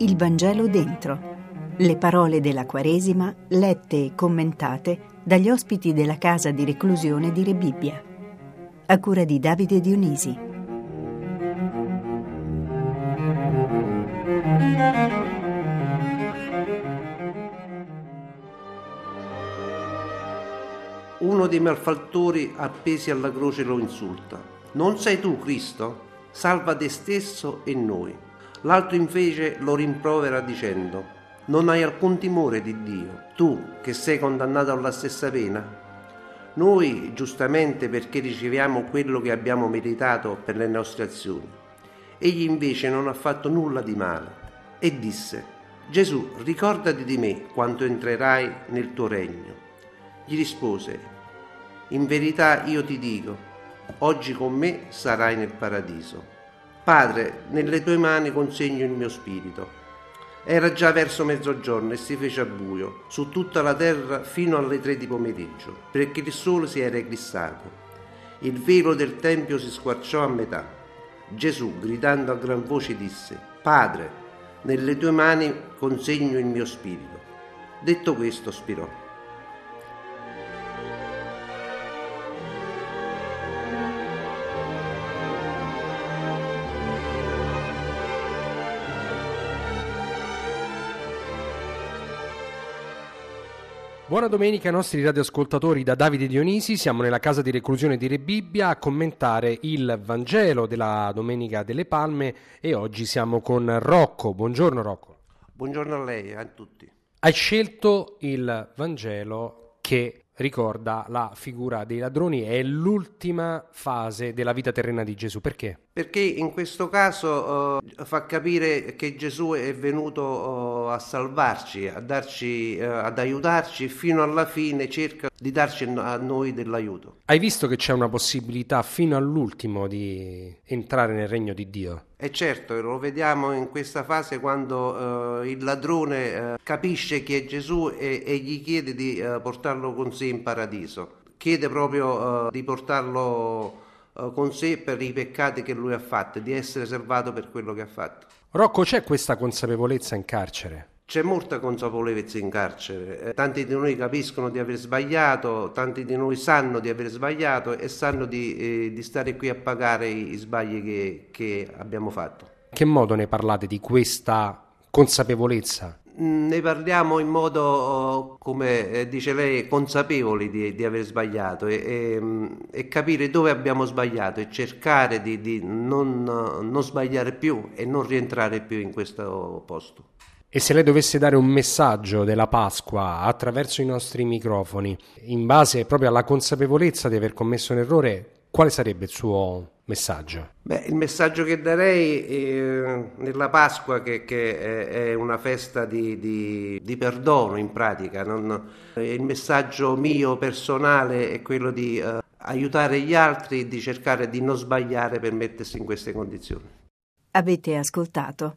Il Vangelo dentro. Le parole della Quaresima lette e commentate dagli ospiti della casa di reclusione di Rebibbia. A cura di Davide Dionisi. Uno dei malfattori appesi alla croce lo insulta. Non sei tu Cristo? Salva te stesso e noi. L'altro invece lo rimprovera dicendo non hai alcun timore di Dio, tu che sei condannato alla stessa pena? Noi, giustamente, perché riceviamo quello che abbiamo meritato per le nostre azioni. Egli invece non ha fatto nulla di male e disse, Gesù, ricordati di me quando entrerai nel tuo regno. Gli rispose, in verità io ti dico, oggi con me sarai nel paradiso. Padre, nelle tue mani consegno il mio spirito. Era già verso mezzogiorno e si fece a buio su tutta la terra fino alle tre di pomeriggio, perché il sole si era eclissato. Il velo del tempio si squarciò a metà. Gesù, gridando a gran voce, disse, Padre, nelle tue mani consegno il mio spirito. Detto questo, spirò. Buona domenica ai nostri radioascoltatori da Davide Dionisi, siamo nella casa di reclusione di Rebibbia a commentare il Vangelo della Domenica delle Palme e oggi siamo con Rocco. Buongiorno Rocco. Buongiorno a lei e a tutti. Hai scelto il Vangelo che ricorda la figura dei ladroni, è l'ultima fase della vita terrena di Gesù. Perché? Perché in questo caso uh, fa capire che Gesù è venuto uh, a salvarci, a darci, uh, ad aiutarci fino alla fine cerca di darci a noi dell'aiuto. Hai visto che c'è una possibilità fino all'ultimo di entrare nel regno di Dio? E certo, lo vediamo in questa fase quando il ladrone capisce chi è Gesù e, e gli chiede di portarlo con sé in paradiso. Chiede proprio di portarlo eh, con sé per i peccati che lui ha fatto, di essere salvato per quello che ha fatto. Rocco, c'è questa consapevolezza in carcere? C'è molta consapevolezza in carcere, eh, tanti di noi capiscono di aver sbagliato, tanti di noi sanno di aver sbagliato e sanno di, eh, di stare qui a pagare i, i sbagli che, che abbiamo fatto. Che modo ne parlate di questa consapevolezza? Ne parliamo in modo, come eh, dice lei, consapevoli di, di aver sbagliato e, e, e, capire dove abbiamo sbagliato e cercare di, di non, non sbagliare più e non rientrare più in questo posto. E se lei dovesse dare un messaggio della Pasqua attraverso i nostri microfoni, in base proprio alla consapevolezza di aver commesso un errore, quale sarebbe il suo messaggio? Beh, il messaggio che darei eh, nella Pasqua, che, che è, è, una festa di, di, di perdono in pratica, non, il messaggio mio personale è quello di eh, aiutare gli altri e di cercare di non sbagliare per mettersi in queste condizioni. Avete ascoltato?